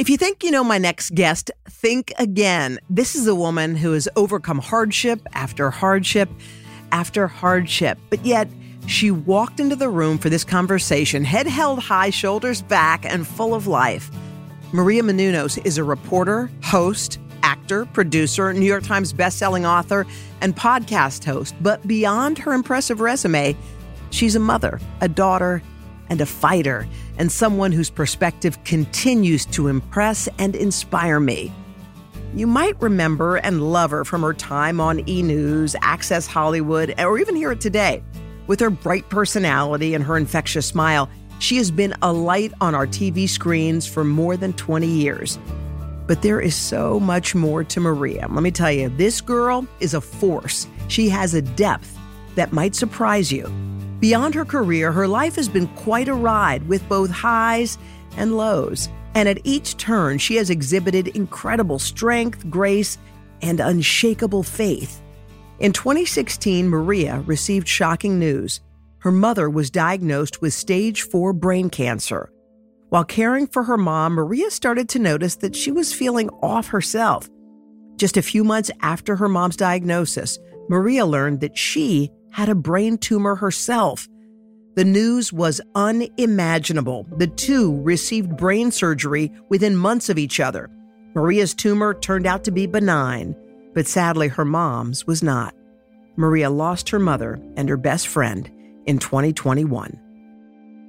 If you think you know my next guest, think again. This is a woman who has overcome hardship after hardship after hardship, but yet she walked into the room for this conversation, head held high, shoulders back, and full of life. Maria Menounos is a reporter, host, actor, producer, New York Times bestselling author, and podcast host. But beyond her impressive resume, she's a mother, a daughter, and a fighter, and someone whose perspective continues to impress and inspire me. You might remember and love her from her time on E! News, Access Hollywood, or even hear it today. With her bright personality and her infectious smile, she has been a light on our TV screens for more than 20 years. But there is so much more to Maria. Let me tell you, this girl is a force. She has a depth that might surprise you. Beyond her career, her life has been quite a ride with both highs and lows. And at each turn, she has exhibited incredible strength, grace, and unshakable faith. In 2016, Maria received shocking news. Her mother was diagnosed with stage 4 brain cancer. While caring for her mom, Maria started to notice that she was feeling off herself. Just a few months after her mom's diagnosis, Maria learned that she had a brain tumor herself. The news was unimaginable. The two received brain surgery within months of each other. Maria's tumor turned out to be benign, but sadly, her mom's was not. Maria lost her mother and her best friend in 2021.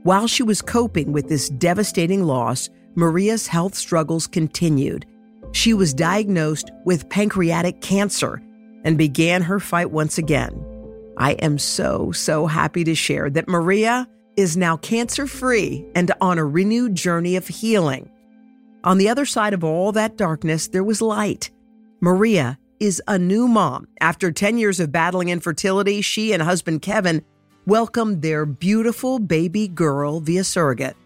While she was coping with this devastating loss, Maria's health struggles continued. She was diagnosed with pancreatic cancer and began her fight once again. I am so, so happy to share that Maria is now cancer free and on a renewed journey of healing. On the other side of all that darkness, there was light. Maria is a new mom. After 10 years of battling infertility, she and husband Kevin welcomed their beautiful baby girl via surrogate.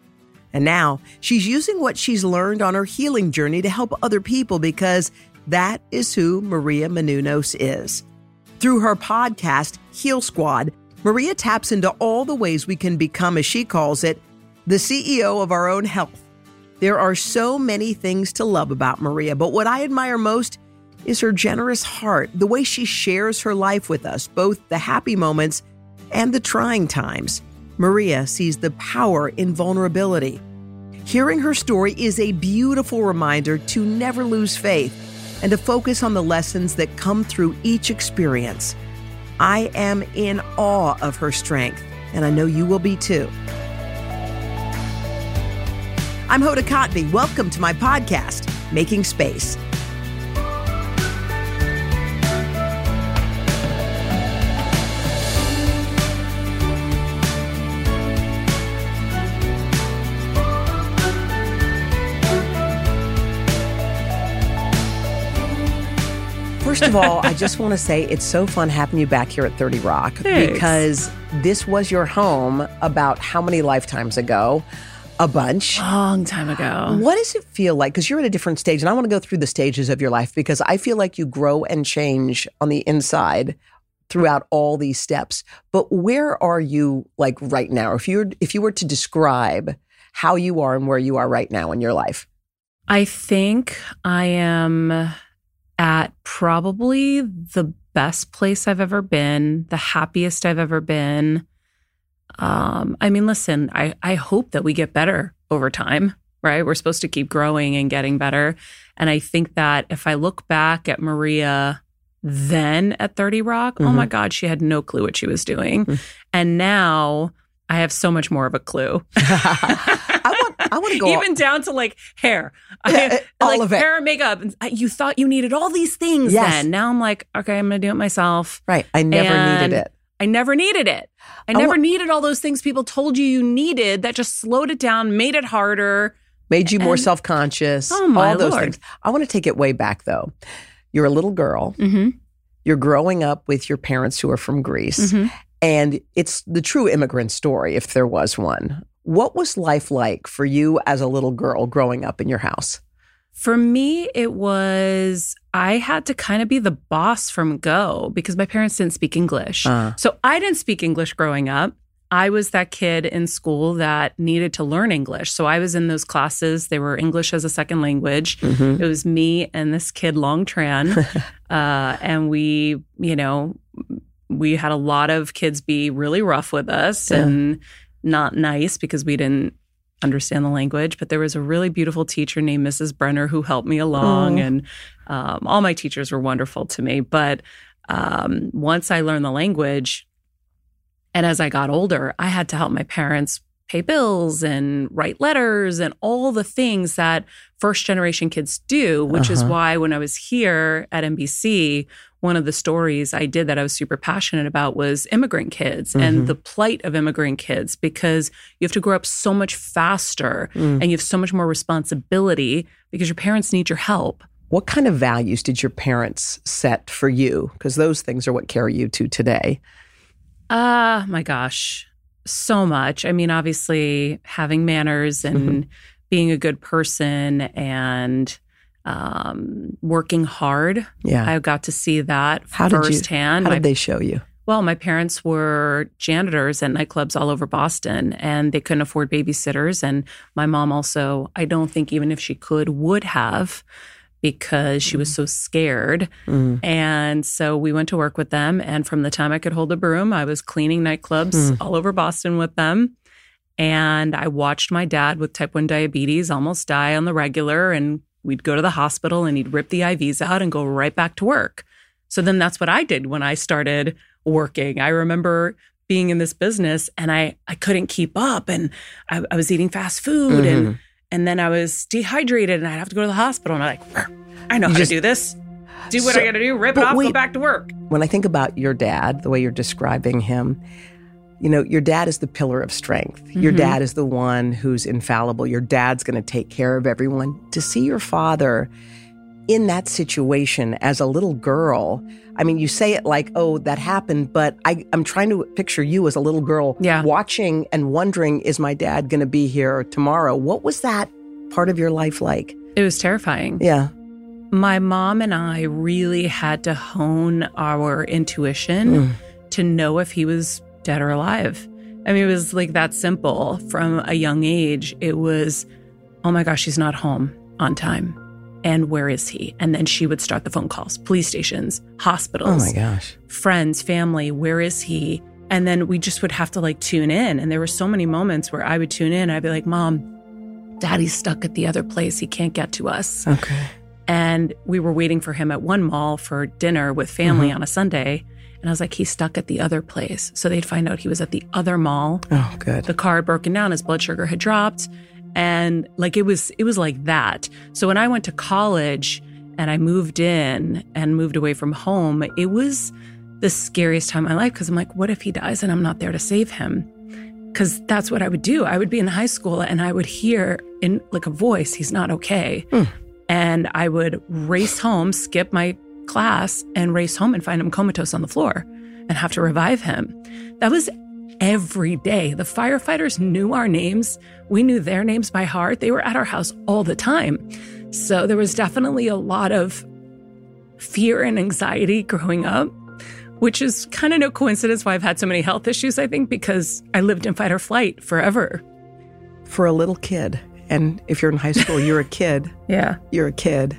And now she's using what she's learned on her healing journey to help other people because that is who Maria Menounos is. Through her podcast, Heal Squad, Maria taps into all the ways we can become, as she calls it, the CEO of our own health. There are so many things to love about Maria, but what I admire most is her generous heart, the way she shares her life with us, both the happy moments and the trying times. Maria sees the power in vulnerability. Hearing her story is a beautiful reminder to never lose faith and to focus on the lessons that come through each experience. I am in awe of her strength, and I know you will be too. I'm Hoda Kotb. Welcome to my podcast, Making Space. First of all, I just want to say it's so fun having you back here at 30 Rock Thanks. because this was your home about how many lifetimes ago? A bunch. Long time ago. What does it feel like? Because you're at a different stage, and I want to go through the stages of your life because I feel like you grow and change on the inside throughout all these steps. But where are you like right now? If you're if you were to describe how you are and where you are right now in your life, I think I am at probably the best place I've ever been, the happiest I've ever been. Um, I mean, listen, I, I hope that we get better over time, right? We're supposed to keep growing and getting better. And I think that if I look back at Maria then at 30 Rock, oh my God, she had no clue what she was doing. And now I have so much more of a clue. I want to go even down to like hair, Yeah, I, all like of it. hair and makeup. And I- you thought you needed all these things. Yes. Then now I'm like, okay, I'm gonna do it myself. right. I never And needed it. I never needed it. I never wa- needed all those things people told you you needed that just slowed it down, made it harder, made you more self conscious. Oh my all those Lord. things. I want to take it way back though. You're a little girl. Mm-hmm. You're growing up with your parents who are from Greece. Mm-hmm. And it's the true immigrant story, if there was one. What was life like for you as a little girl growing up in your house? For me, it was I had to kind of be the boss from go because my parents didn't speak English. Uh. So I didn't speak English growing up. I was that kid in school that needed to learn English. So I was in those classes. They were English as a second language. Mm-hmm. It was me and this kid, Long Tran. uh, and we, you know, we had a lot of kids be really rough with us yeah. and not nice because we didn't understand the language. But there was a really beautiful teacher named Mrs. Brenner who helped me along. Oh. And um, all my teachers were wonderful to me. But um, once I learned the language, and as I got older, I had to help my parents pay bills and write letters and all the things that first generation kids do, which uh-huh. is why when I was here at NBC, one of the stories I did that I was super passionate about was immigrant kids mm-hmm. and the plight of immigrant kids because you have to grow up so much faster mm. and you have so much more responsibility because your parents need your help. What kind of values did your parents set for you? Because those things are what carry you to today. Ah, uh, my gosh, so much. I mean, obviously, having manners and mm-hmm. being a good person and um, working hard. Yeah, I got to see that how firsthand. Did you, how did my, they show you? Well, my parents were janitors at nightclubs all over Boston, and they couldn't afford babysitters. And my mom also, I don't think even if she could, would have because she was mm. so scared. Mm. And so we went to work with them. And from the time I could hold a broom, I was cleaning nightclubs mm. all over Boston with them. And I watched my dad with type 1 diabetes almost die on the regular. And we'd go to the hospital and he'd rip the IVs out and go right back to work. So then that's what I did when I started working. I remember being in this business and I, I couldn't keep up and I, I was eating fast food mm-hmm. and and then I was dehydrated and I'd have to go to the hospital. And I'm like, I know you how just, to do this. Do what so, I got to do, rip it off, wait, go back to work. When I think about your dad, the way you're describing him, you know, your dad is the pillar of strength. Mm-hmm. Your dad is the one who's infallible. Your dad's going to take care of everyone. To see your father in that situation as a little girl, I mean, you say it like, oh, that happened, but I, am trying to picture you as a little girl yeah. watching and wondering, is my dad going to be here tomorrow? What was that part of your life like? It was terrifying. Yeah. My mom and I really had to hone our intuition mm. to know if he was dead or alive. I mean, it was like that simple from a young age. It was, oh my gosh, he's not home on time and where is he? And then she would start the phone calls, police stations, hospitals. Oh my gosh. Friends, family, where is he? And then we just would have to like tune in. And there were so many moments where I would tune in. I'd be like, Mom, Daddy's stuck at the other place. He can't get to us. Okay. And we were waiting for him at one mall for dinner with family mm-hmm. on a Sunday. And I was like, he's stuck at the other place. So they'd find out he was at the other mall. Oh, good. The car had broken down, his blood sugar had dropped and like it was it was like that so when i went to college and i moved in and moved away from home it was the scariest time of my life because i'm like what if he dies and i'm not there to save him because that's what i would do i would be in high school and i would hear in like a voice he's not okay mm. and i would race home skip my class and race home and find him comatose on the floor and have to revive him that was every day. The firefighters knew our names. We knew their names by heart. They were at our house all the time. So there was definitely a lot of fear and anxiety growing up, which is kind of no coincidence why I've had so many health issues, I think, because I lived in fight or flight forever. For a little kid, and if you're in high school, you're a kid. yeah. You're a kid.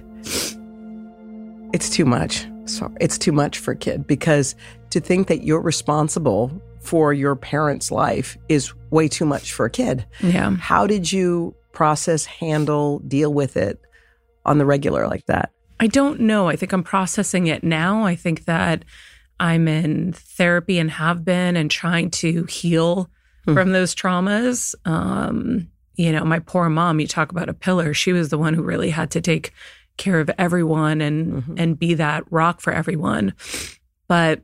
It's too much. Sorry. It's too much for a kid because to think that you're responsible for your parents' life is way too much for a kid. Yeah. How did you process, handle, deal with it on the regular like that? I don't know. I think I'm processing it now. I think that I'm in therapy and have been and trying to heal hmm. from those traumas. Um, you know, my poor mom, you talk about a pillar. She was the one who really had to take care of everyone and mm-hmm. and be that rock for everyone. But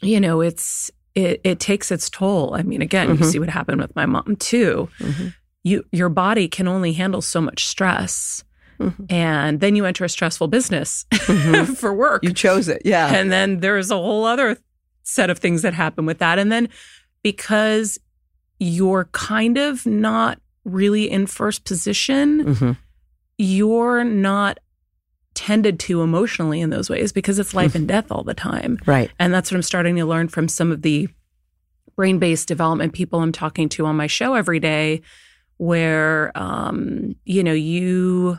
you know, it's it it takes its toll. I mean, again, Mhm. you see what happened with my mom too. Mhm. You your body can only handle so much stress. Mhm. And then you enter a stressful business Mhm. for work. You chose it. Yeah. And then there's a whole other set of things that happen with that. And then because you're kind of not really in first position, Mhm. You're not tended to emotionally in those ways because it's life and death all the time. Right. And that's what I'm starting to learn from some of the brain based development people I'm talking to on my show every day, where, um, you know, you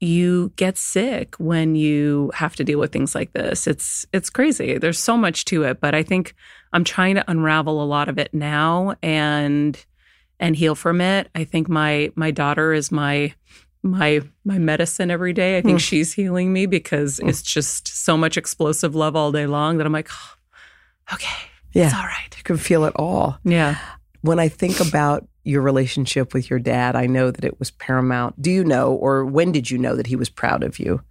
you get sick when you have to deal with things like this. It's it's crazy. There's so much to it, but I think I'm trying to unravel a lot of it now and and heal from it. I think my my daughter is my my my medicine every day. I think Mm. she's healing me because it's just so much explosive love all day long that I'm like, "Oh, okay, Yeah. it's all right. You can feel it all. Yeah. When I think about your relationship with your dad, I know that it was paramount. Do you know, or when did you know that he was proud of you?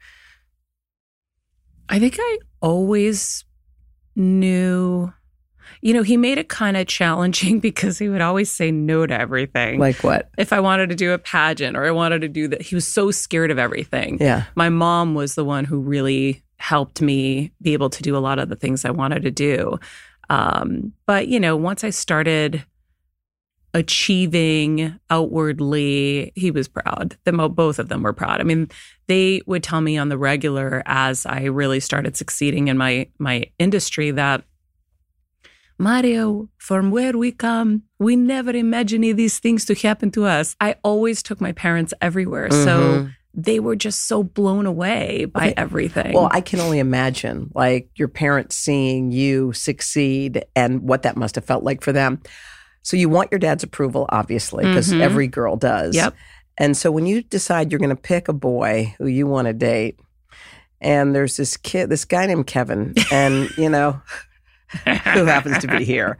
I think I always knew, you know, he made it kind of challenging because he would always say no to everything. Like what? if I wanted to do a pageant or I wanted to do that, he was so scared of everything. Yeah. My mom was the one who really helped me be able to do a lot of the things I wanted to do. Um, but, you know, once I started achieving outwardly, he was proud. Them both of them were proud. I mean, they would tell me on the regular as I really started succeeding in my my industry that Mario, from where we come, we never imagined these things to happen to us. I always took my parents everywhere. So Mhm. they were just so blown away by Okay. everything. Well, I can only imagine, like your parents seeing you succeed and what that must have felt like for them. So you want your dad's approval, obviously, because Mhm. every girl does. Yep. And so when you decide you're going to pick a boy who you want to date, and there's this kid, this guy named Kevin, and you know, who happens to be here.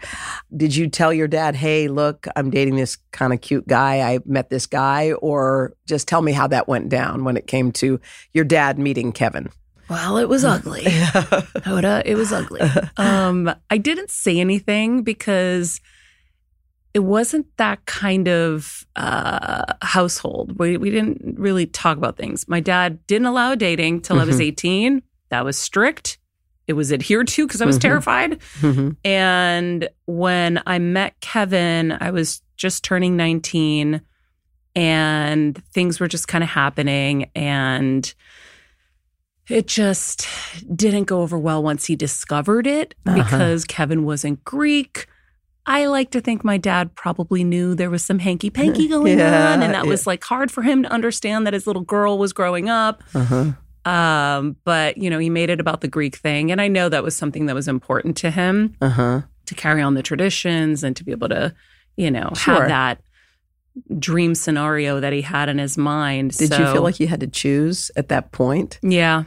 Did you tell your dad, hey, look, I'm dating this kind of cute guy. I met this guy, or just tell me how that went down when it came to your dad meeting Kevin? well, it was ugly. Hoda, it was ugly. Um, I didn't say anything because it wasn't that kind of uh, household. We we didn't really talk about things. My dad didn't allow dating till I was Mhm. 18. That was strict. It was adhered to because I was Mhm. terrified. Mhm. And when I met Kevin, I was just turning 19 and things were just kind of happening. And it just didn't go over well once he discovered it Uh-huh. because Kevin wasn't Greek. I like to think my dad probably knew there was some hanky panky going Yeah, on, and that yeah. was like hard for him to understand that his little girl was growing up. Uh-huh. Um, but you know, he made it about the Greek thing, and I know that was something that was important to him Uh-huh. to carry on the traditions and to be able to, you know, Sure. have that dream scenario that he had in his mind. Did you feel like you had to choose at that point? Yeah,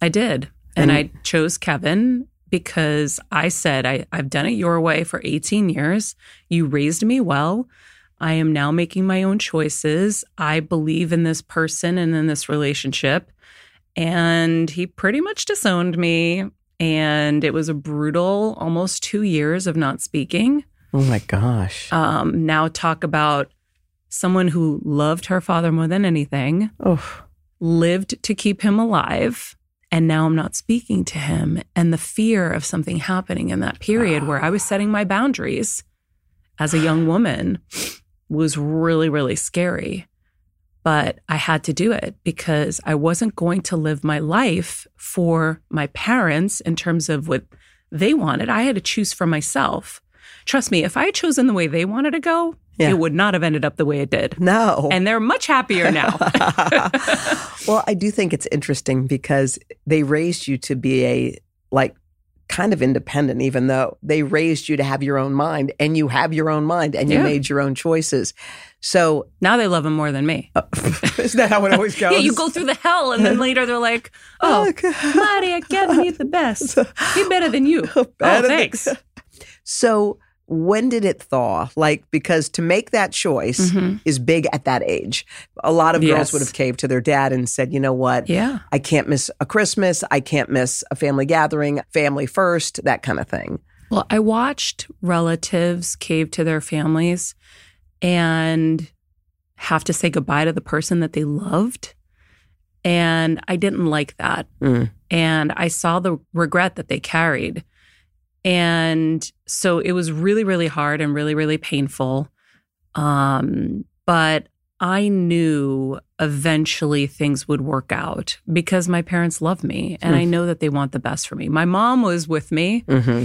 I did. And, And- I chose Kevin because I said, I, I've done it your way for 18 years. You raised me well. I am now making my own choices. I believe in this person and in this relationship. And he pretty much disowned me. And it was a brutal almost two years of not speaking. Oh my gosh. Um, now, talk about someone who loved her father more than anything oh. lived to keep him alive and now I'm not speaking to him and the fear of something happening in that period where I was setting my boundaries as a young woman was really really scary but I had to do it because I wasn't going to live my life for my parents in terms of what they wanted I had to choose for myself trust me if I had chosen the way they wanted to go Yeah. it would not have ended up the way it did No. and they're much happier now well, I do think it's interesting because they raised you to be a like kind of independent, even though they raised you to have your own mind and you have your own mind and you Yeah. made your own choices. So Now they love him more than me. isn't that how it always goes? Yeah, you go through the hell, and then later they're like, "Oh, oh Okay. Maria, get me the best. He better than you." Better oh, than- thanks. So when did it thaw? Like, because to make that choice Mhm. is big at that age. A lot of girls would have caved to their dad and said, you know what? Yeah. I can't miss a Christmas. I can't miss a family gathering, family first, that kind of thing. Well, I watched relatives cave to their families and have to say goodbye to the person that they loved. And I didn't like that. Mm. And I saw the regret that they carried. And so it was really, really hard and really, really painful. Um, but I knew eventually things would work out because my parents love me and Hmm. I know that they want the best for me. My mom was with me hmm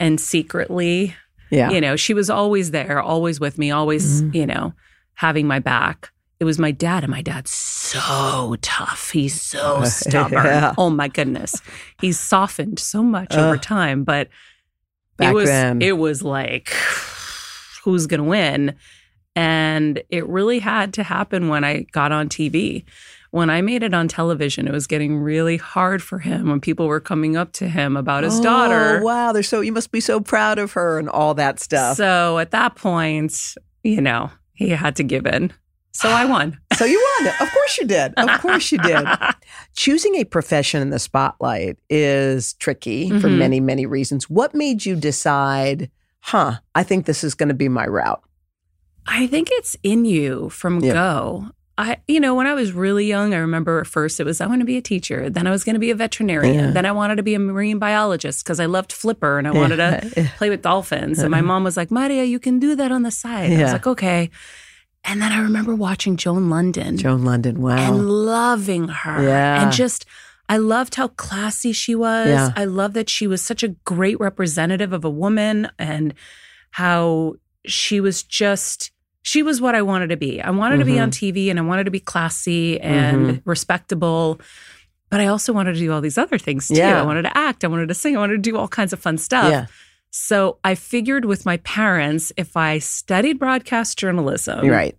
and secretly Yeah. you know, she was always there, always with me, always, Mhm. you know, having my back. It was my dad, and my dad's so tough. He's so stubborn. Yeah. Oh my goodness. He's softened so much over uh. time, but Back it was then. it was like who's gonna win? And it really had to happen when I got on TV. When I made it on television, it was getting really hard for him when people were coming up to him about his Oh, daughter. Wow, they're so you must be so proud of her and all that stuff. So at that point, you know, he had to give in. So I won. So you won. Of course you did. Of course you did. Choosing a profession in the spotlight is tricky for Mhm. many, many reasons. What made you decide, huh, I think this is going to be my route? I think it's in you from Yeah. go. I, you know, when I was really young, I remember at first it was I want to be a teacher. Then I was going to be a veterinarian. Yeah. Then I wanted to be a marine biologist because I loved flipper and I wanted to Yeah. play with dolphins. And my mom was like, Maria, you can do that on the side. I was like, okay. And then I remember watching Joan Lunden. Joan Lunden, wow. and loving her. Yeah. And just, I loved how classy she was. Yeah. I love that she was such a great representative of a woman and how she was just, she was what I wanted to be. I wanted to be on TV and I wanted to be classy and Mhm. respectable. But I also wanted to do all these other things too. Yeah. I wanted to act. I wanted to sing. I wanted to do all kinds of fun stuff. yeah, So I figured with my parents, if I studied broadcast journalism, right.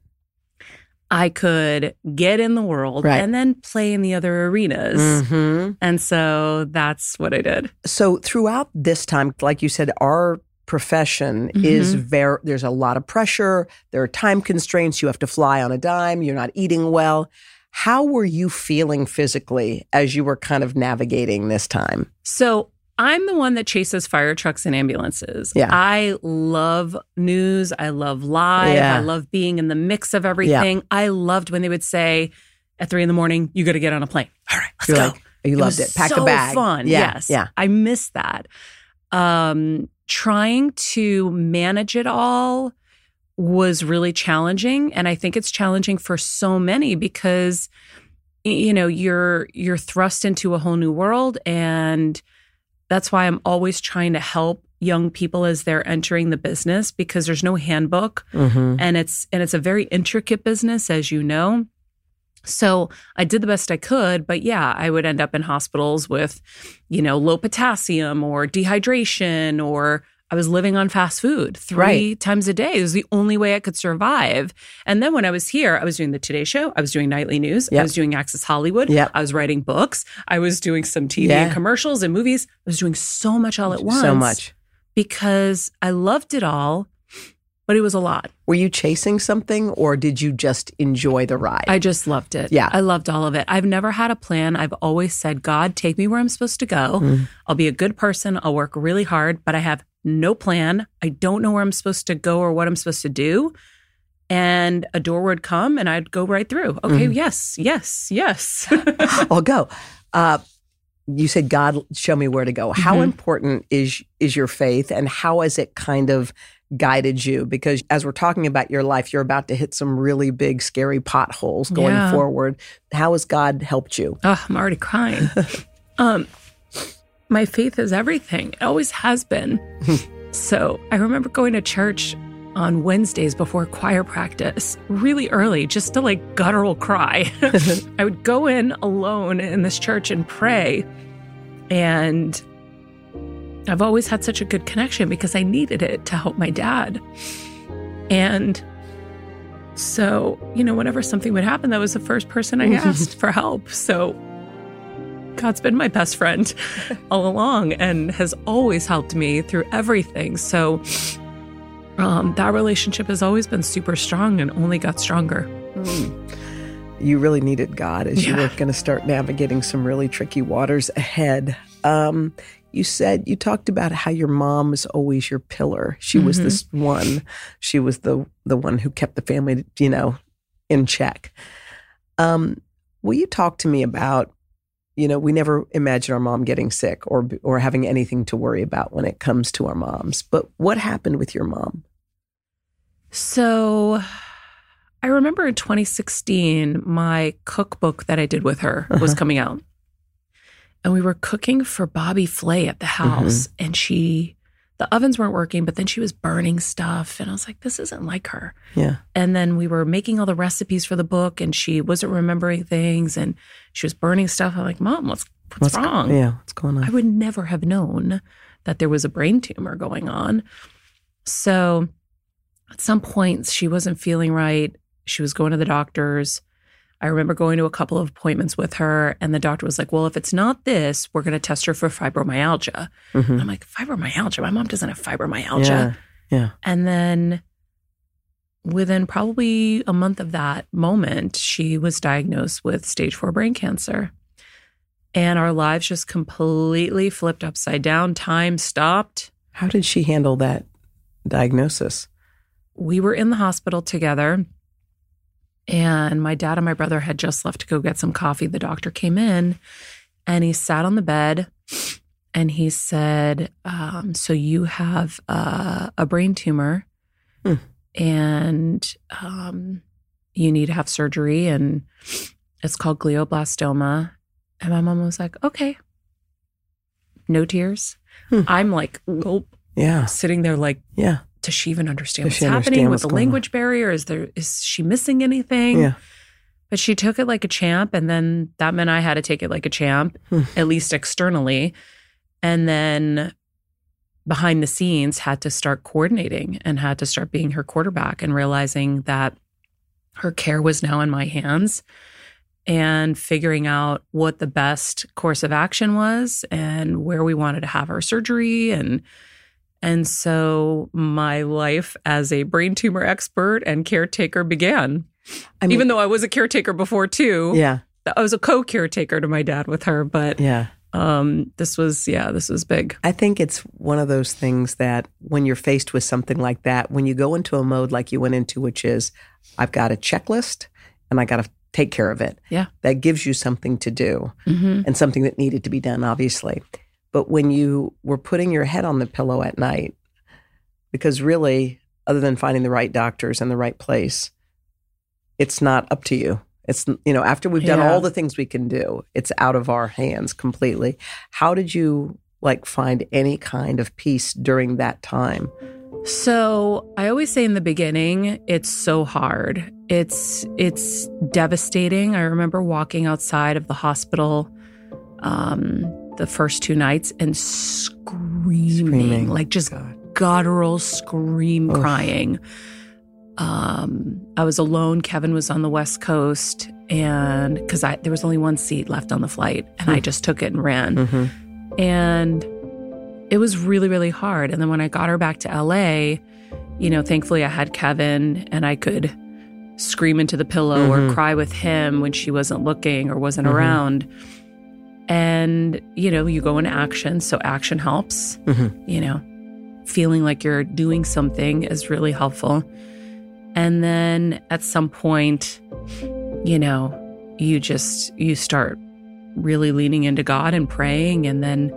I could get in the world Right. and then play in the other arenas. hmm And so that's what I did. So throughout this time, like you said, our profession is Mhm. very there's a lot of pressure there are time constraints you have to fly on a dime you're not eating well how were you feeling physically as you were kind of navigating this time So I'm the one that chases fire trucks and ambulances. Yeah. I love news. I love live. Yeah. I love being in the mix of everything. I loved when they would say at three in the morning, you got to get on a plane. All right, let's You're go. like, you It loved it pack so a bag Fun, yeah yes. yeah I miss that. Um, trying to manage it all was really challenging, and I think it's challenging for so many because you know you're you're thrust into a whole new world, and that's why I'm always trying to help young people as they're entering the business because there's no handbook mm-hmm. and it's and it's a very intricate business as you know so i did the best i could but yeah i would end up in hospitals with you know low potassium or dehydration or i was living on fast food three Right. times a day it was the only way i could survive and then when i was here i was doing the today show i was doing nightly news i was doing access hollywood Yep. i was writing books i was doing some tv Yeah. and commercials and movies i was doing so much all at once so much because i loved it all but it was a lot were you chasing something or did you just enjoy the ride I just loved it. Yeah. I loved all of it. I've never had a plan. I've always said, God, take me where I'm supposed to go. Mm. I'll be a good person. I'll work really hard, but I have no plan. I don't know where I'm supposed to go or what I'm supposed to do. And a door would come and I'd go right through. Okay, Mhm. yes, yes, yes. i'll go uh, you said god show me where to go how Mhm. important is is your faith and how has it kind of guided you because as we're talking about your life you're about to hit some really big scary potholes going Yeah. forward how has god helped you oh, I'm already crying. um, my faith is everything. It always has been. so I remember going to church on Wednesdays before choir practice really early just to like guttural cry. I would go in alone in this church and pray. And I've always had such a good connection because I needed it to help my dad. And so, you know, whenever something would happen, that was the first person I asked for help. So God's been my best friend all along and has always helped me through everything. So um, that relationship has always been super strong and only got stronger. You really needed God as you were going to start navigating some really tricky waters ahead. Um, you said you talked about how your mom was always your pillar. She was Mhm. this one. She was the the one who kept the family, you know, in check. Um, will you talk to me about? You know, we never imagine our mom getting sick or or having anything to worry about when it comes to our moms. But what happened with your mom? So I remember in 2016, my cookbook that I did with her was Uh-huh. coming out. And we were cooking for Bobby Flay at the house. And she, the ovens weren't working, but then she was burning stuff. And I was like, this isn't like her. Yeah, And then we were making all the recipes for the book and she wasn't remembering things and she was burning stuff. I'm like, Mom, what's, what's, wrong? Yeah, what's going on? I would never have known that there was a brain tumor going on. So at some points, she wasn't feeling right. She was going to the doctors. I remember going to a couple of appointments with her, and the doctor was like, Well, if it's not this, we're going to test her for fibromyalgia. Mhm. I'm like, Fibromyalgia? My mom doesn't have fibromyalgia. Yeah, yeah. And then within probably a month of that moment, she was diagnosed with stage four brain cancer. And our lives just completely flipped upside down. Time stopped. How did she handle that diagnosis? We were in the hospital together. And my dad and my brother had just left to go get some coffee. The doctor came in and he sat on the bed and he said, um, So you have uh, a brain tumor Hmm. and um, you need to have surgery, and it's called glioblastoma. And my mom was like, Okay. No tears. Hmm. I'm like, gulp, Yeah, sitting there like, yeah, does she even understand Does what's happening what's with the going on? language barrier? Is there is she missing anything? yeah. But she took it like a champ, and then that meant I had to take it like a champ, Hmm. at least externally. And then behind the scenes, had to start coordinating and had to start being her quarterback and realizing that her care was now in my hands and figuring out what the best course of action was and where we wanted to have our surgery and and so my life as a brain tumor expert and caretaker began I mean, even though I was a caretaker before too. yeah, I was a co-caretaker to my dad with her, but yeah. um this was yeah, this was big. I think it's one of those things that when you're faced with something like that, when you go into a mode like you went into, which is, I've got a checklist and I got to take care of it. Yeah. That gives you something to do Mm-hmm. and something that needed to be done, obviously. But when you were putting your head on the pillow at night, because really, other than finding the right doctors and the right place, it's not up to you. It's, you know, after we've done Yeah. all the things we can do, it's out of our hands completely. How did you like find any kind of peace during that time? So I always say in the beginning, it's so hard. It's it's devastating. I remember walking outside of the hospital um, the first two nights and screaming, Screaming. like just God. guttural scream Oof. crying. Um, I was alone. Kevin was on the West Coast, and because I there was only one seat left on the flight, and I Hmm. just took it and ran. Mm-hmm. And it was really, really hard. And then when I got her back to LA, you know, thankfully I had Kevin and I could scream into the pillow Mhm. or cry with him when she wasn't looking or wasn't Mhm. around. And, you know, you go into action. So action helps, Mhm. you know, feeling like you're doing something is really helpful. And then at some point, you know, you just, you start really leaning into God and praying. And then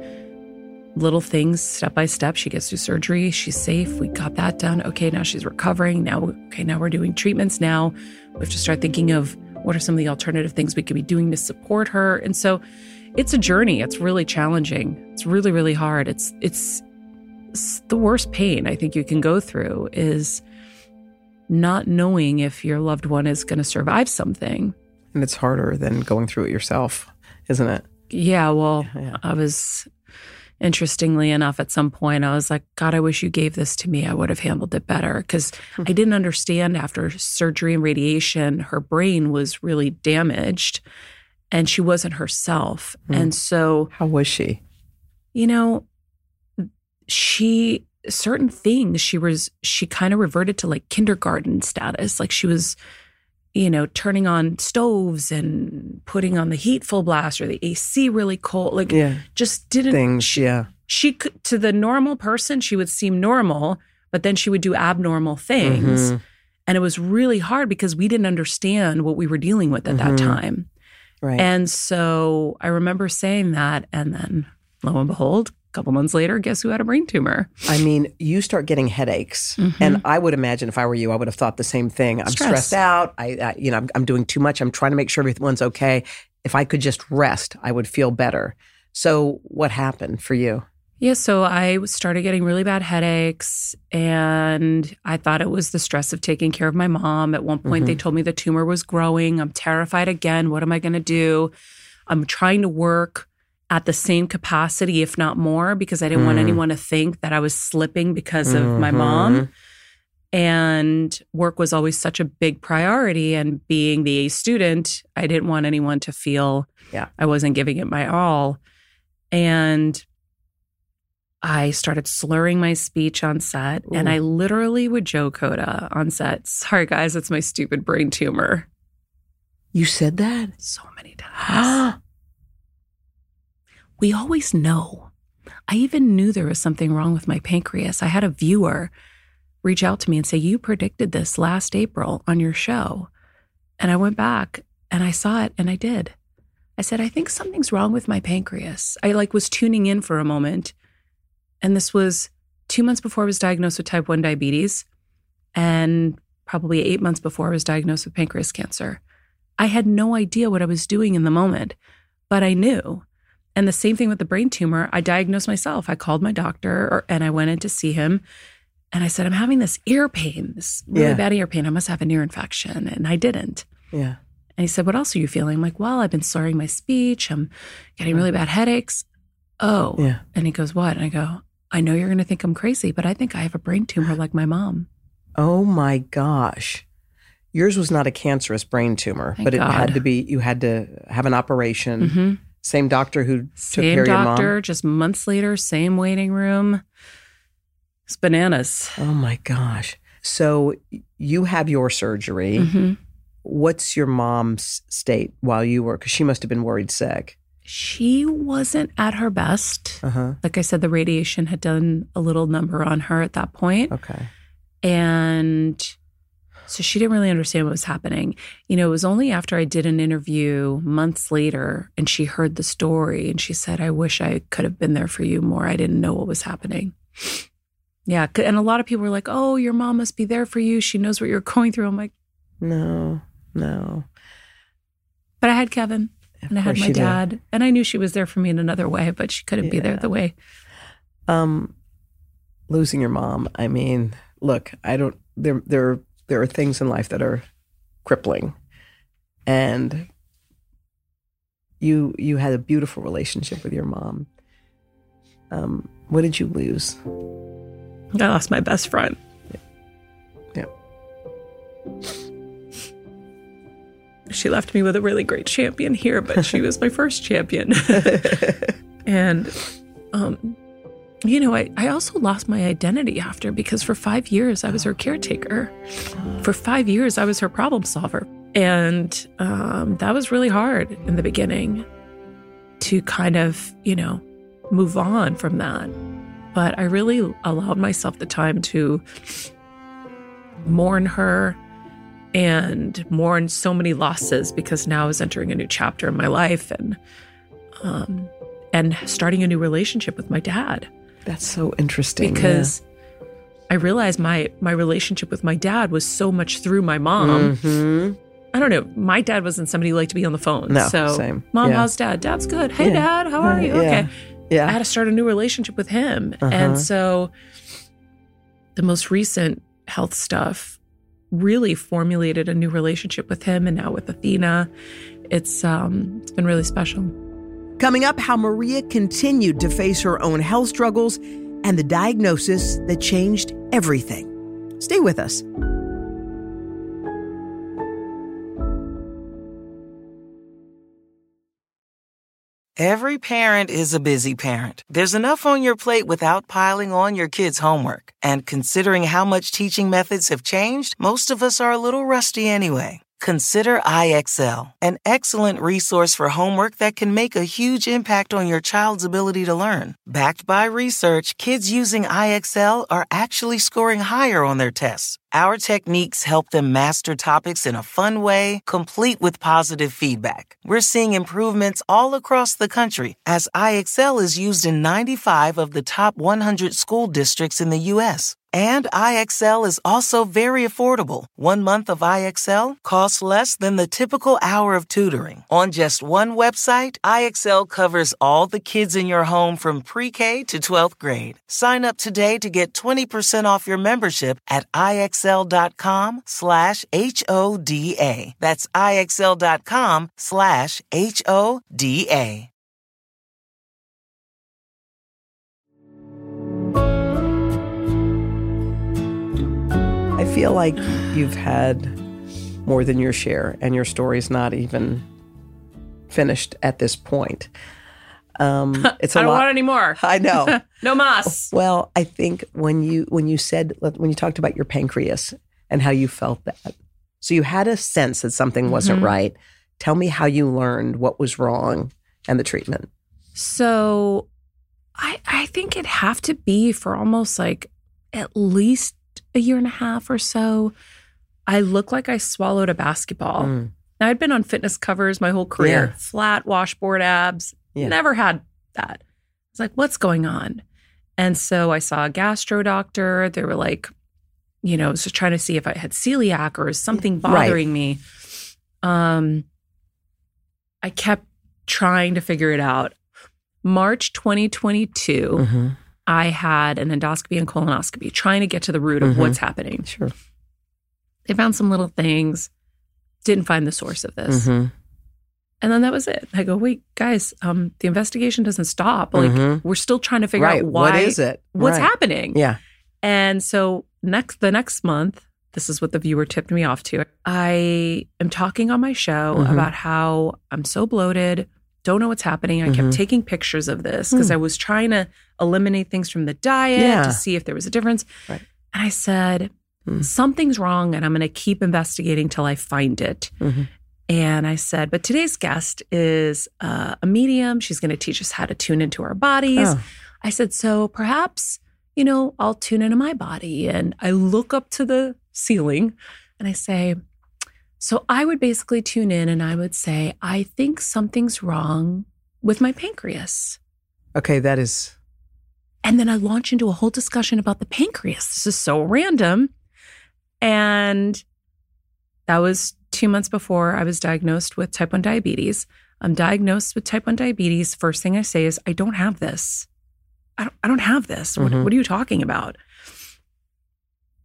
little things step by step. She gets through surgery. She's safe. We got that done. Okay, now she's recovering. Now, okay, now we're doing treatments. Now we have to start thinking of what are some of the alternative things we could be doing to support her. And so it's a journey. It's really challenging. It's really, really hard. It's, it's, it's the worst pain I think you can go through is not knowing if your loved one is going to survive something. And it's harder than going through it yourself, isn't it? Yeah, well, Yeah. I was interestingly enough at some point I was like, God, I wish you gave this to me. I would have handled it better because Hmm. I didn't understand after surgery and radiation, her brain was really damaged and she wasn't herself. Hmm. And so, How was she? you know, she certain things she was she kind of reverted to like kindergarten status like she was you know turning on stoves and putting on the heat full blast or the AC really cold like Yeah. just didn't Things. she, Yeah. she could to the normal person she would seem normal but then she would do abnormal things Mhm. and it was really hard because we didn't understand what we were dealing with at Mhm. that time Right. and so I remember saying that. And then lo and behold, a couple months later, guess who had a brain tumor? I mean, you start getting headaches, Mhm. and I would imagine if I were you, I would have thought the same thing. I'm Stress. stressed out. I, I you know, I'm, I'm doing too much. I'm trying to make sure everyone's okay. If I could just rest, I would feel better. So, what happened for you? Yeah. So I started getting really bad headaches. And I thought it was the stress of taking care of my mom. At one point, they told me the tumor was growing. I'm terrified again. What am I going to do? I'm trying to work at the same capacity, if not more, because I didn't want Mm. anyone to think that I was slipping because of my mom. Mhm. and work was always such a big priority and being the A student I didn't want anyone to feel Yeah. I wasn't giving it my all and I started slurring my speech on set and I literally would joke Hoda on set sorry guys it's my stupid brain tumor You said that? so many times we always know I even knew there was something wrong with my pancreas I had a viewer reach out to me and say, You predicted this last April on your show. And I went back and I saw it and I did. I said, I think something's wrong with my pancreas. I like was tuning in for a moment. And this was two months before I was diagnosed with type 1 diabetes and probably eight months before I was diagnosed with pancreas cancer. I had no idea what I was doing in the moment, but I knew. And the same thing with the brain tumor, I diagnosed myself. I called my doctor or, and I went in to see him. And I said, I'm having this ear pain, this really Yeah. bad ear pain. I must have an ear infection. And I didn't. Yeah. And he said, What else are you feeling? I'm like, Well, I've been slurring my speech. I'm getting mm. really bad headaches. Oh. Yeah. And he goes, What? And I go, I know you're going to think I'm crazy, but I think I have a brain tumor like my mom. Oh my gosh. Yours was not a cancerous brain tumor, Thank but it had to be, you had to have an operation. hmm Same doctor who took Same care of your mom. doctor, just months later, same waiting room. It's bananas. Oh my gosh. So you have your surgery. hmm What's your mom's state while you were, because she must have been worried sick. She wasn't at her best. Uh huh. Like I said, the radiation had done a little number on her at that point. Okay. And so she didn't really understand what was happening. You know, it was only after I did an interview months later and she heard the story and she said, I wish I could have been there for you more. I didn't know what was happening. Yeah. And a lot of people were like, oh, your mom must be there for you. She knows what you're going through. I'm like, No, no. but I had Kevin and I had my you did. dad. And I knew she was there for me in another way, but she couldn't be there the way. Um, losing your mom. I mean, look, I don't. There, there, there are things in life that are crippling, and you, you had a beautiful relationship with your mom. Um, what did you lose? I lost my best friend. Yeah. She left me with a really great champion here, but she was my first champion. and, um, you know, I, I also lost my identity after because for five years I was her caretaker. For five years I was her problem solver. And um, that was really hard in the beginning to kind of, you know, move on from that. But I really allowed myself the time to mourn her and mourn so many losses because now I was entering a new chapter in my life and um, and starting a new relationship with my dad That's so interesting. because I realized my my relationship with my dad was so much through my mom. hmm I don't know. My dad wasn't somebody who liked to be on the phone. No, so same. mom, Yeah. how's dad? Dad's good. Hey, Yeah. dad, how are you? Okay. Yeah. I had to start a new relationship with him. Uh-huh. And so the most recent health stuff really formulated a new relationship with him and now with Athena. It's um it's been really special. Coming up, how Maria continued to face her own health struggles and the diagnosis that changed everything. Stay with us. Every parent is a busy parent. There's enough on your plate without piling on your kids' homework. And considering how much teaching methods have changed, most of us are a little rusty anyway. Consider IXL, an excellent resource for homework that can make a huge impact on your child's ability to learn. Backed by research, kids using IXL are actually scoring higher on their tests. Our techniques help them master topics in a fun way, complete with positive feedback. We're seeing improvements all across the country as IXL is used in 95 of the top 100 school districts in the U.S. And IXL is also very affordable. One month of IXL costs less than the typical hour of tutoring. On just one website, IXL covers all the kids in your home from pre K to 12th grade. Sign up today to get 20% off your membership at IXL.com slash HODA. That's IXL.com slash HODA. Feel like you've had more than your share, and your story's not even finished at this point. Um, it's a I don't lot. want any more. I know. no mas. Well, I think when you when you said when you talked about your pancreas and how you felt that, so you had a sense that something wasn't Mhm. right. Tell me how you learned what was wrong and the treatment. So I I think it'd have to be for almost like at least a year and a half or so. I look like I swallowed a basketball. Mm. Now, I'd been on fitness covers my whole career, Yeah. flat washboard abs, Yeah. never had that. It's like, what's going on? And so I saw a gastro doctor. They were like, you know, just trying to see if I had celiac or something Right. bothering me. Um, I kept trying to figure it out. March 2022, Mhm. I had an endoscopy and colonoscopy trying to get to the root of Mhm. what's happening. Sure. They found some little things, didn't find the source of this. Mhm. And then that was it. I go, wait, guys, um, the investigation doesn't stop. Like Mhm. we're still trying to figure Right. out why what is it? what's Right. happening. Yeah. And so next the next month, this is what the viewer tipped me off to. I am talking on my show Mhm. about how I'm so bloated, don't know what's happening. I Mhm. kept taking pictures of this because Hmm. I was trying to eliminate things from the diet Yeah. to see if there was a difference. Right. And I said, Hmm. something's wrong and I'm going to keep investigating till I find it. Mhm. And I said, but today's guest is uh, a medium. She's going to teach us how to tune into our bodies. Oh. I said, so perhaps, you know, I'll tune into my body. And I look up to the ceiling and I say, so I would basically tune in and I would say, I think something's wrong with my pancreas. Okay, that is And then I launch into a whole discussion about the pancreas. This is so random. And that was two months before I was diagnosed with type 1 diabetes. I'm diagnosed with type 1 diabetes. First thing I say is, I don't have this. I don't, I don't have this. What, Mhm. what are you talking about?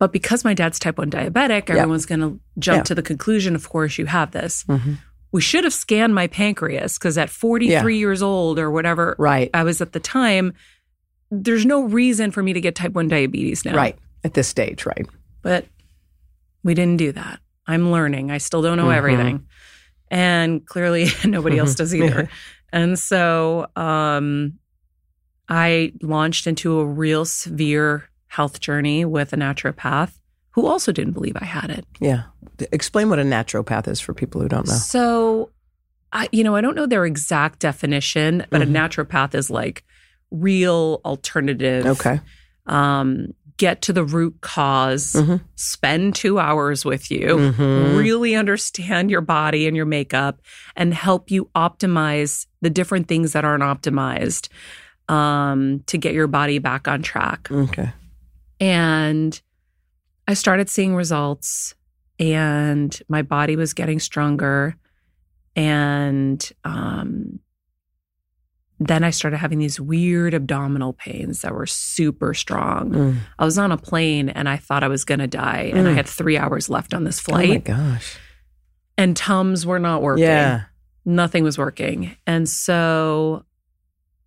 But because my dad's type 1 diabetic, Yeah. everyone's going to jump Yeah. to the conclusion, of course, you have this. Mhm. We should have scanned my pancreas because at 43 years old or whatever right. I was at the time, there's no reason for me to get type 1 diabetes now. Right. At this stage, right. But we didn't do that. I'm learning. I still don't know Mhm. everything. And clearly nobody else does Mhm. either. and so um, I launched into a real severe health journey with a naturopath who also didn't believe I had it. Yeah. Explain what a naturopath is for people who don't know. So, I you know I don't know their exact definition, but Mhm. a naturopath is like real alternative. Okay. Um, get to the root because Mhm. spend two hours with you, Mhm. really understand your body and your makeup, and help you optimize the different things that aren't optimized um, to get your body back on track. Okay. And I started seeing results, and my body was getting stronger. And um, then I started having these weird abdominal pains that were super strong. Mm. I was on a plane and I thought I was going to die, and I Mm. had three hours left on this flight. Oh my gosh. and Tums were not working. Yeah. Nothing was working. And so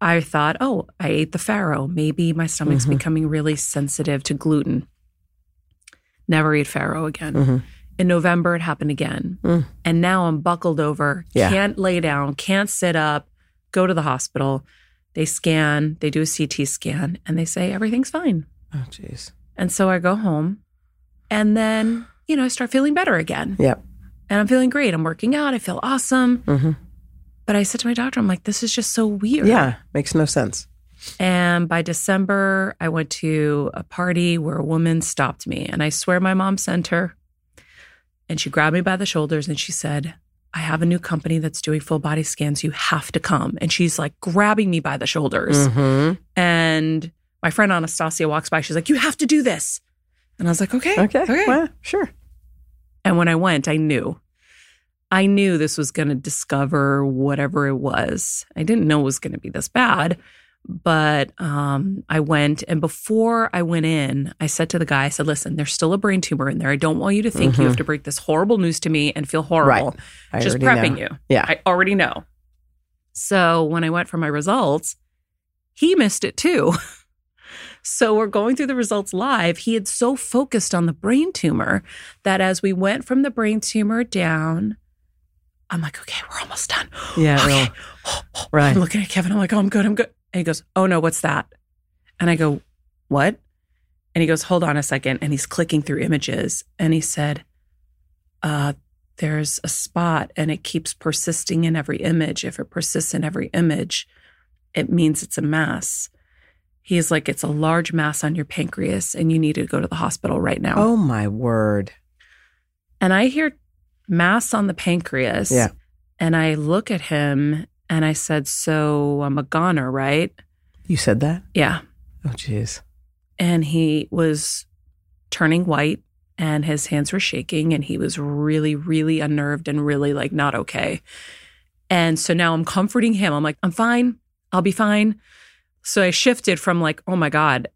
I thought, oh, I ate the farro. Maybe my stomach's Mhm. becoming really sensitive to gluten. Never eat farro again. Mhm. In November, it happened again. Mm. And now I'm buckled over, Yeah. can't lay down, can't sit up, go to the hospital. They scan, they do a CT scan, and they say everything's fine. Oh, jeez. And so I go home and then, you know, I start feeling better again. Yep. And I'm feeling great. I'm working out. I feel awesome. hmm But I said to my doctor, I'm like, this is just so weird. Yeah. Makes no sense. And by December, I went to a party where a woman stopped me. And I swear my mom sent her. And she grabbed me by the shoulders and she said, I have a new company that's doing full body scans. You have to come. And she's like grabbing me by the shoulders. hmm And my friend Anastasia walks by. She's like, You have to do this. And I was like, Okay. Okay. Well, sure. And when I went, I knew. I knew this was going to discover whatever it was. I didn't know it was going to be this bad, but um, I went. And before I went in, I said to the guy, I said, listen, there's still a brain tumor in there. I don't want you to think you have to break this horrible news to me and feel horrible. Right. I Just prepping know. you. Yeah. I already know. So when I went for my results, he missed it too. so we're going through the results live. He had so focused on the brain tumor that as we went from the brain tumor down, I'm like, okay, we're almost done. Yeah. Okay. right. I'm looking at Kevin. I'm like, oh, I'm good. I'm good. And he goes, oh no, what's that? And I go, what? And he goes, hold on a second. And he's clicking through images. And he said, uh, there's a spot and it keeps persisting in every image. If it persists in every image, it means it's a mass. He's like, it's a large mass on your pancreas and you need to go to the hospital right now. Oh my word. And I hear mass on the pancreas. Yeah. And I look at him and I said, so I'm a goner, right? You said that? Yeah. Oh, jeez. and he was turning white and his hands were shaking and he was really really unnerved and really like not okay and so now i'm comforting him i'm like i'm fine i'll be fine so i shifted from like oh my god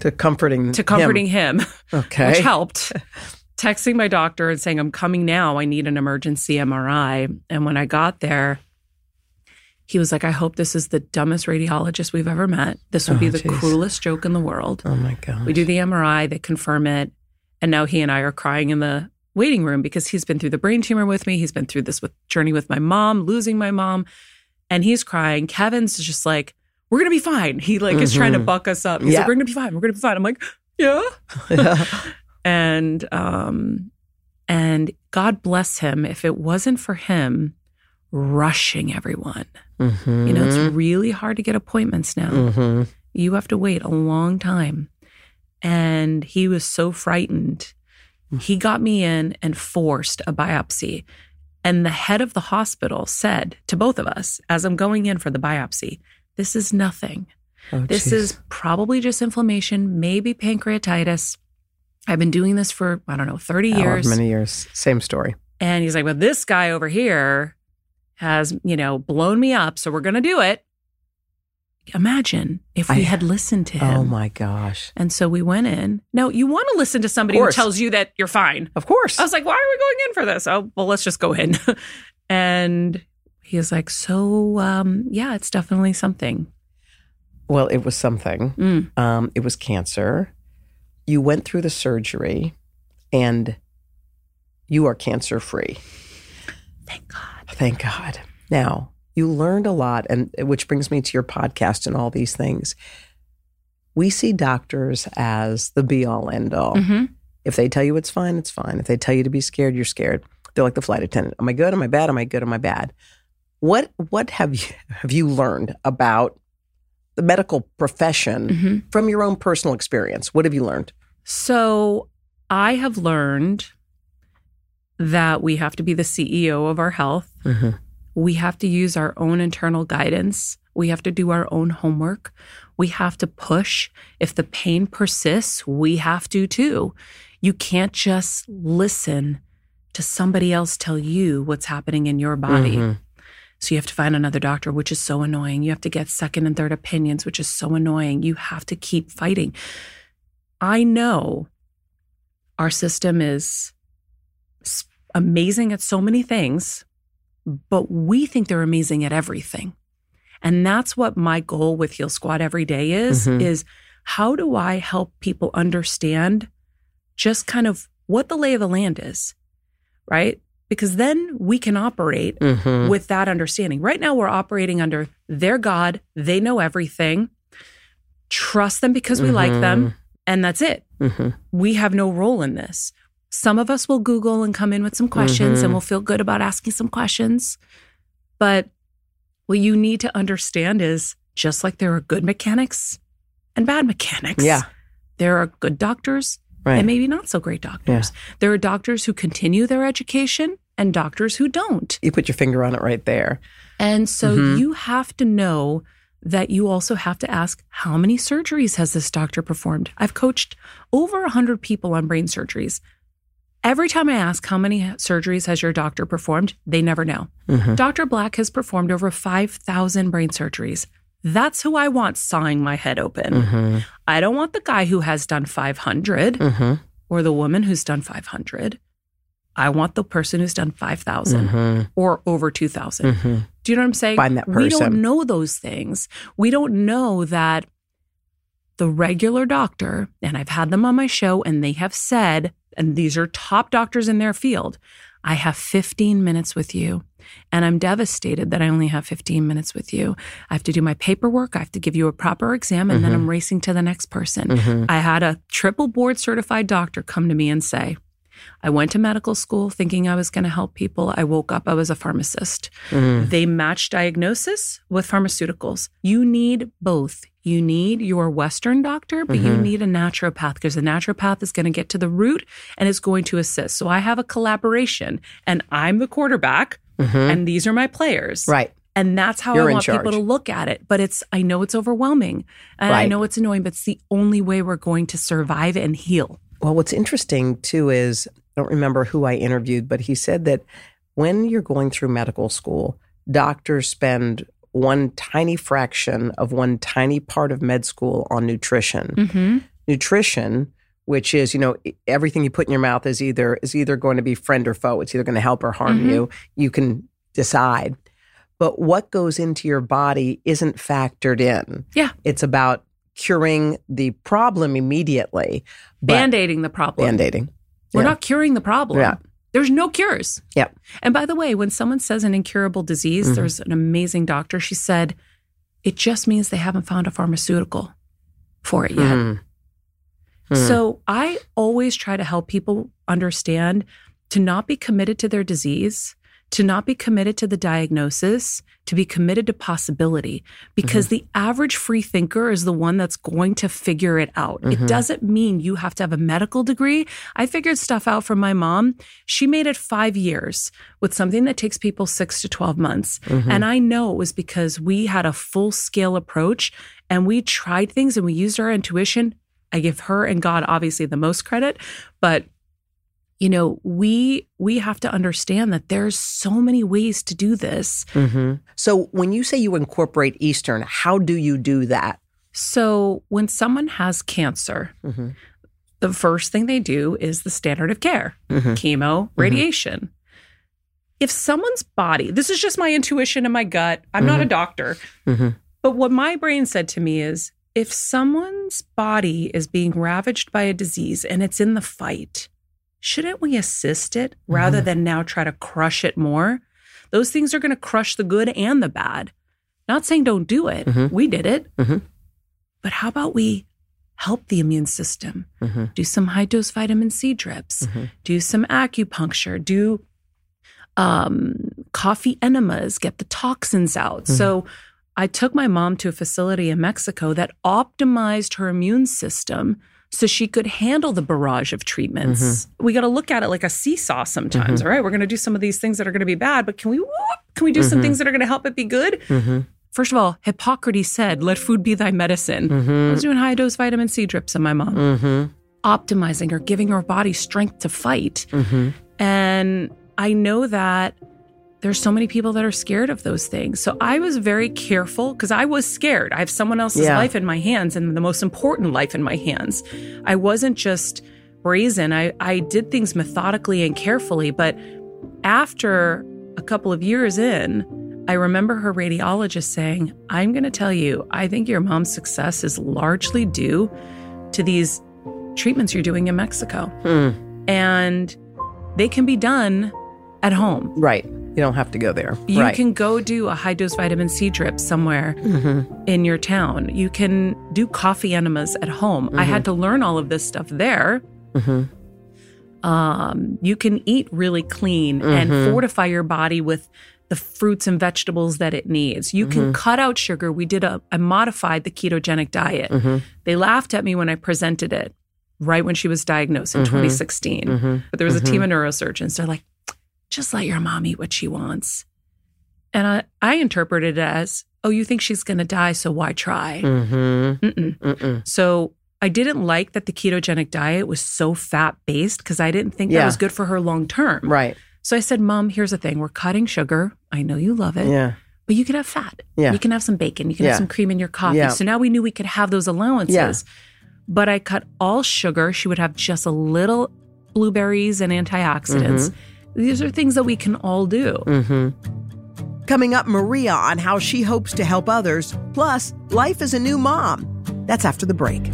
To comforting. to comforting him, him. Okay. which helped texting my doctor and saying i'm coming now i need an emergency mri and when i got there he was like i hope this is the dumbest radiologist we've ever met this would Oh, be the geez. cruelest joke in the world Oh my god. we do the MRI, they confirm it. And now he and I are crying in the waiting room because he's been through the brain tumor with me. He's been through this with journey with my mom, losing my mom. And he's crying. Kevin's just like, we're gonna be fine. He like is trying to Mhm. buck us up. He's Yeah. like, we're gonna be fine. We're gonna be fine. I'm like, yeah. yeah. and um and God bless him. If it wasn't for him rushing everyone, hmm you know, it's really hard to get appointments now hmm you have to wait a long time. And he was so frightened. He got me in and forced a biopsy. And the head of the hospital said to both of us, as I'm going in for the biopsy, this is nothing. Oh, This jeez. is probably just inflammation, maybe pancreatitis. I've been doing this for, I don't know, 30 However years. many years. Same story. And he's like, well, this guy over here has, you know, blown me up. So we're going to do it. Imagine if we I- had listened to him. Oh my gosh. And so we went in. Now, you want to listen to somebody who tells you that you're fine. Of course. I was like, why are we going in for this? Oh, well, let's just go in. and he was like, so, um, yeah, it's definitely something. well, it was something. Mm. Um, it was cancer. You went through the surgery, and you are cancer free. Thank God. Thank God. Now, you learned a lot, and which brings me to your podcast and all these things. We see doctors as the be all end all. hmm If they tell you it's fine, it's fine. If they tell you to be scared, you're scared. They're like the flight attendant. Am I good? Am I bad? Am I good? Am I bad? What what have you have you learned about the medical profession hmm from your own personal experience? What have you learned? So I have learned that we have to be the CEO of our health. Mm-hmm. We have to use our own internal guidance. We have to do our own homework. We have to push. If the pain persists, we have to too. You can't just listen to somebody else tell you what's happening in your body. Mhm. So you have to find another doctor, which is so annoying. You have to get second and third opinions, which is so annoying. You have to keep fighting. I know our system is amazing at so many things, but we think they're amazing at everything. And that's what my goal with Heal Squad every day is Mhm. is how do I help people understand just kind of what the lay of the land is? Right? because then we can operate Mhm. with that understanding. Right now, we're operating under their God. They know everything. Trust them because we like them. And that's it. Mhm. We have no role in this. Some of us will Google and come in with some questions Mhm. and we'll feel good about asking some questions. But what you need to understand is just like there are good mechanics and bad mechanics, Yeah. there are good doctors Right. and maybe not so great doctors. There are doctors who continue their education and doctors who don't. you put your finger on it right there. And so Mhm. you have to know that you also have to ask how many surgeries has this doctor performed? I've coached over 100 people on brain surgeries. Every time I ask how many surgeries has your doctor performed, they never know. Mhm. Dr. Black has performed over 5,000 brain surgeries. That's who I want sawing my head open. Mhm. I don't want the guy who has done 500 Mhm. or the woman who's done 500. I want the person who's done 5,000 Mhm. or over 2,000. Do you know what I'm saying? Find that We don't know those things. We don't know that the regular doctor, and I've had them on my show, and they have said, and these are top doctors in their field, I have 15 minutes with you. And I'm devastated that I only have 15 minutes with you. I have to do my paperwork. I have to give you a proper exam, and then I'm racing to the next person. Mhm. I had a triple board certified doctor come to me and say, I went to medical school thinking I was going to help people. I woke up, I was a pharmacist. Mhm. They match diagnosis with pharmaceuticals. You need both. You need your Western doctor, but you Mhm. need a naturopath because the naturopath is going to get to the root and is going to assist. So I have a collaboration and I'm the quarterback Mhm. and these are my players. Right. And that's how You're I want people to look at it. But it's, I know it's overwhelming and I know it's annoying, but it's the only way we're going to survive and heal. Well, what's interesting too is I don't remember who I interviewed, but he said that when you're going through medical school, doctors spend one tiny fraction of one tiny part of med school on nutrition. Mm-hmm. Nutrition, which is, you know, everything you put in your mouth is either is either going to be friend or foe. It's either going to help or harm Mhm. you. You can decide. But what goes into your body isn't factored in. Yeah. It's about curing the problem immediately. Band aiding the problem. Band-aiding. We're Yeah. not curing the problem. Yeah. There's no cures. Yeah. And by the way, when someone says an incurable disease, Mhm. there's an amazing doctor. She said, it just means they haven't found a pharmaceutical for it yet. Mhm. So I always try to help people understand to not be committed to their disease, to not be committed to the diagnosis, to be committed to possibility, because the average free thinker is the one that's going to figure it out. It Mhm. doesn't mean you have to have a medical degree. I figured stuff out from my mom. She made it five years with something that takes people six to 12 months. Mhm. And I know it was because we had a full scale approach and we tried things and we used our intuition. I give her and God obviously the most credit, but you know, we we have to understand that there's so many ways to do this. Mhm. So when you say you incorporate Eastern, how do you do that? So, when someone has cancer, Mhm. the first thing they do is the standard of care, Mhm. chemo, radiation. If someone's body, this is just my intuition and my gut. I'm not a doctor. Mhm. But what my brain said to me is if someone's body is being ravaged by a disease and it's in the fight, shouldn't we assist it rather than now try to crush it more? Those things are going to crush the good and the bad. Not saying don't do it. Mhm. We did it. Mhm. But how about we help the immune system? Mhm. Do some high dose vitamin C drips, Mhm. do some acupuncture, do um, coffee enemas, get the toxins out. So I took my mom to a facility in Mexico that optimized her immune system so she could handle the barrage of treatments. Mm-hmm. We got to look at it like a seesaw sometimes, mm-hmm. all right? We're going to do some of these things that are going to be bad, but can we whoop, can we do some mm-hmm. things that are going to help it be good? Mhm. First of all, Hippocrates said, "Let food be thy medicine." I was doing high dose vitamin C drips on my mom, Mhm. optimizing her, giving her body strength to fight. And I know that there's so many people that are scared of those things. So I was very careful because I was scared. I have someone else's Yeah. life in my hands and the most important life in my hands. I wasn't just brazen. I, I did things methodically and carefully. But after a couple of years in, I remember her radiologist saying, I'm going to tell you, I think your mom's success is largely due to these treatments you're doing in Mexico. Hmm. And they can be done at home. Right. You don't have to go there. You right. can go do a high dose vitamin C drip somewhere mm-hmm. in your town. You can do coffee enemas at home. I had mm-hmm. to learn all of this stuff there. Mm-hmm. Um, you can eat really clean and fortify your body with the fruits and vegetables that it needs. You can cut out sugar. We did a, I modified the ketogenic diet. They laughed at me when I presented it right when she was diagnosed in 2016. But there was a team of neurosurgeons. They're like, just let your mom eat what she wants. And I, I interpreted it as, oh, you think she's going to die, so why try? Mm-hmm. Mm-mm. Mm-mm. So I didn't like that the ketogenic diet was so fat based because I didn't think Yeah. that was good for her long term. Right. So I said, Mom, here's the thing. We're cutting sugar. I know you love it, Yeah. but you can have fat. Yeah. You can have some bacon. You can Yeah. have some cream in your coffee. Yeah. So now we knew we could have those allowances. Yeah. But I cut all sugar. She would have just a little blueberries and antioxidants. These are things that we can all do. Mm-hmm. Coming up, Maria on how she hopes to help others, plus life as a new mom. That's after the break.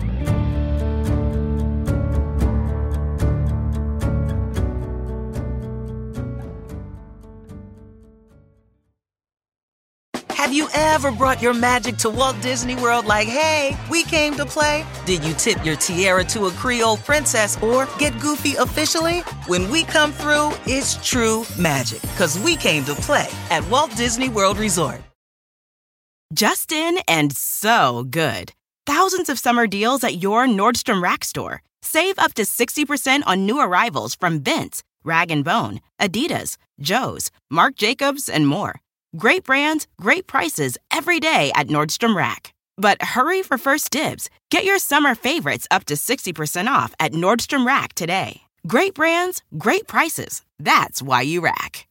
Have you ever brought your magic to Walt Disney World like, hey, we came to play? Did you tip your tiara to a Creole princess or get goofy officially? When we come through, it's true magic because we came to play at Walt Disney World Resort. Justin and so good. Thousands of summer deals at your Nordstrom Rack store. Save up to 60% on new arrivals from Vince, Rag & Bone, Adidas, Joe's, Marc Jacobs, and more. Great brands, great prices every day at Nordstrom Rack. But hurry for first dibs. Get your summer favorites up to 60% off at Nordstrom Rack today. Great brands, great prices. That's why you rack.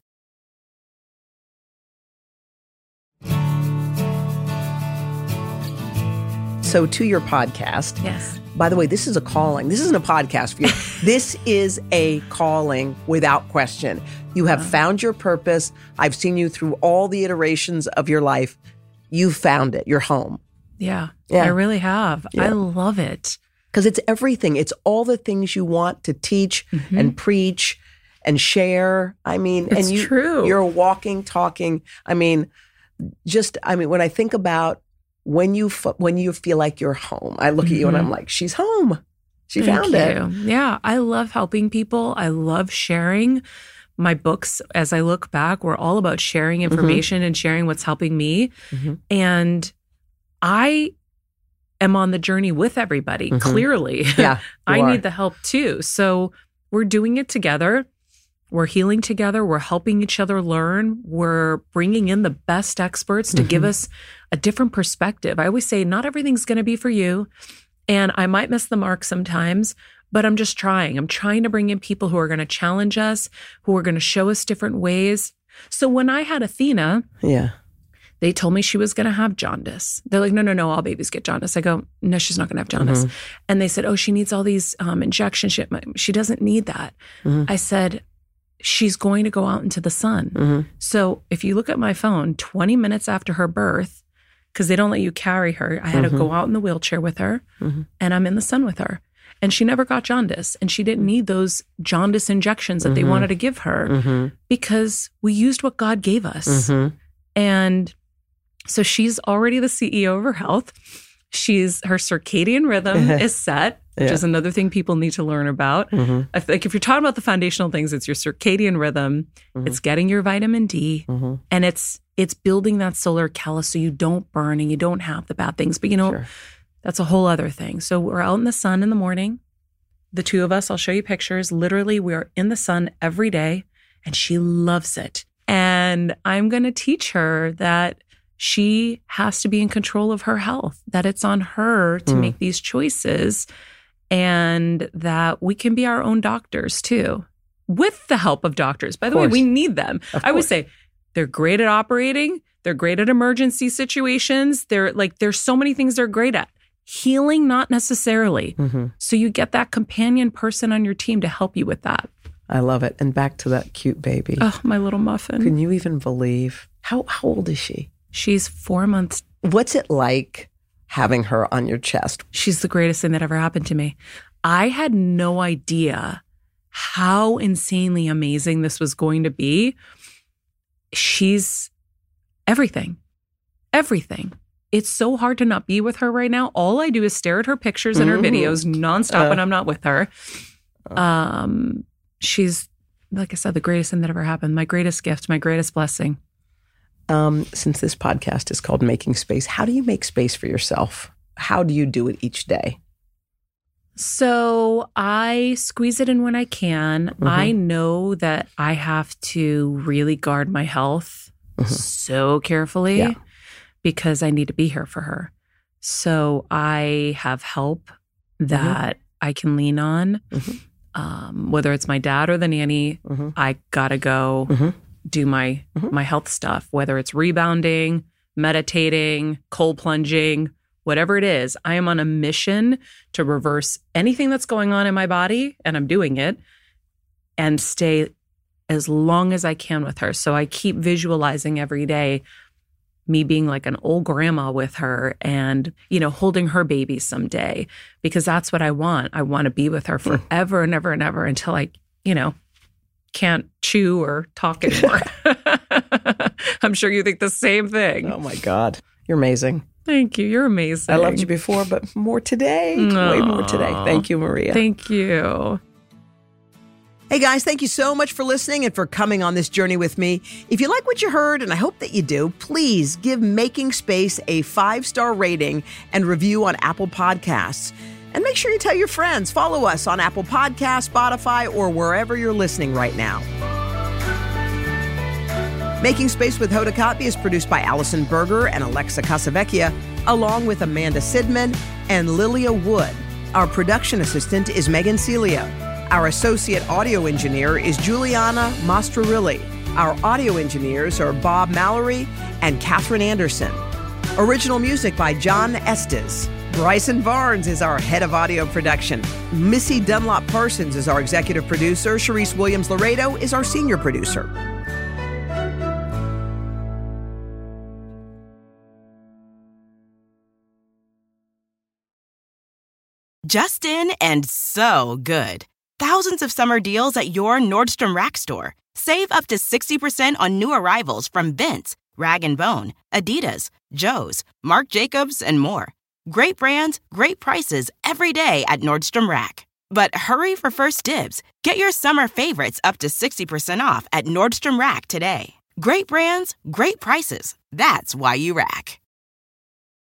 So, to your podcast. Yes. By the way, this is a calling. This isn't a podcast for you. this is a calling without question. You have found your purpose. I've seen you through all the iterations of your life. You found it. You're home. Yeah. Yeah. I really have. I love it. because it's everything. It's all the things you want to teach mm-hmm. and preach and share. I mean, It's and you, true. You're walking, talking. I mean, just I mean, when I think about when you f- when you feel like you're home, I look at you and I'm like, she's home. She Thank found it. Yeah. I love helping people. I love sharing. My books, as I look back, were all about sharing Mm-hmm. information and sharing what's helping me. Mhm. And I am on the journey with everybody, Mhm. clearly. Yeah, I are. need the help too. So we're doing it together. We're healing together. We're helping each other learn. We're bringing in the best experts to Mm-hmm. give us a different perspective. I always say, not everything's going to be for you. And I might miss the mark sometimes, but I'm just trying. I'm trying to bring in people who are going to challenge us, who are going to show us different ways. So when I had Athena, Yeah. they told me she was going to have jaundice. They're like, no, no, no, all babies get jaundice. I go, no, she's not going to have jaundice. And they said, oh, she needs all these um, injections. She, she doesn't need that. I said, she's going to go out into the sun. Mhm. So if you look at my phone, 20 minutes after her birth, because they don't let you carry her, I had to go out in the wheelchair with her Mhm. and I'm in the sun with her. And she never got jaundice and she didn't need those jaundice injections that they wanted to give her Mm-hmm. because we used what God gave us. Mm-hmm. And so she's already the CEO of her health. She's her circadian rhythm is set, which Yeah. is another thing people need to learn about. Mhm. I think if you're talking about the foundational things, it's your circadian rhythm, Mhm. it's getting your vitamin D, Mhm. and it's it's building that solar callus so you don't burn and you don't have the bad things. But you know, Sure. that's a whole other thing. So we're out in the sun in the morning. The two of us, I'll show you pictures. Literally, we are in the sun every day, and she loves it. And I'm going to teach her that she has to be in control of her health, that it's on her to Mm. make these choices, and that we can be our own doctors too, with the help of doctors. By the way, we need them. I would say they're great at operating, they're great at emergency situations. They're like, there's so many things they're great at. Healing, not necessarily. Mm-hmm. So you get that companion person on your team to help you with that. I love it. And back to that cute baby. Oh, my little muffin. Can you even believe how how old is she? She's four months. What's it like having her on your chest? She's the greatest thing that ever happened to me. I had no idea how insanely amazing this was going to be. She's everything, everything. It's so hard to not be with her right now. All I do is stare at her pictures and her Mhm. videos nonstop Uh. when I'm not with her. Um, she's like I said, the greatest thing that ever happened. My greatest gift, my greatest blessing. Um, since this podcast is called Making Space, how do you make space for yourself? How do you do it each day? So I squeeze it in when I can. Mhm. I know that I have to really guard my health Mhm. so carefully Yeah. because I need to be here for her. So I have help that I can lean on. Mhm. Um, whether it's my dad or the nanny, Mm-hmm. I gotta go. Do my Mhm. my health stuff. Whether it's rebounding, meditating, cold plunging, whatever it is, I am on a mission to reverse anything that's going on in my body, and I'm doing it, and stay as long as I can with her. So I keep visualizing every day me being like an old grandma with her and, you know, holding her baby someday because that's what I want. I want to be with her forever and ever and ever until I, you know, can't chew or talk anymore. I'm sure you think the same thing. Oh my God. You're amazing. Thank you. You're amazing. I loved you before, but more today. Way more today. Thank you, Maria. Thank you. Hey guys, thank you so much for listening and for coming on this journey with me. If you like what you heard, and I hope that you do, please give Making Space a five star rating and review on Apple Podcasts. And make sure you tell your friends. Follow us on Apple Podcasts, Spotify, or wherever you're listening right now. Making Space with Hoda Kotb is produced by Allison Berger and Alexa Casavecchia, along with Amanda Sidman and Lilia Wood. Our production assistant is Megan Celio. Our associate audio engineer is Juliana Mastrorilli. Our audio engineers are Bob Mallory and Catherine Anderson. Original music by John Estes. Bryson Barnes is our head of audio production. Missy Dunlop Parsons is our executive producer. Sharice Williams Laredo is our senior producer. Justin and so good. Thousands of summer deals at your Nordstrom Rack store. Save up to 60% on new arrivals from Vince, Rag & Bone, Adidas, Joe's, Marc Jacobs, and more. Great brands, great prices every day at Nordstrom Rack. But hurry for first dibs. Get your summer favorites up to 60% off at Nordstrom Rack today. Great brands, great prices. That's why you rack.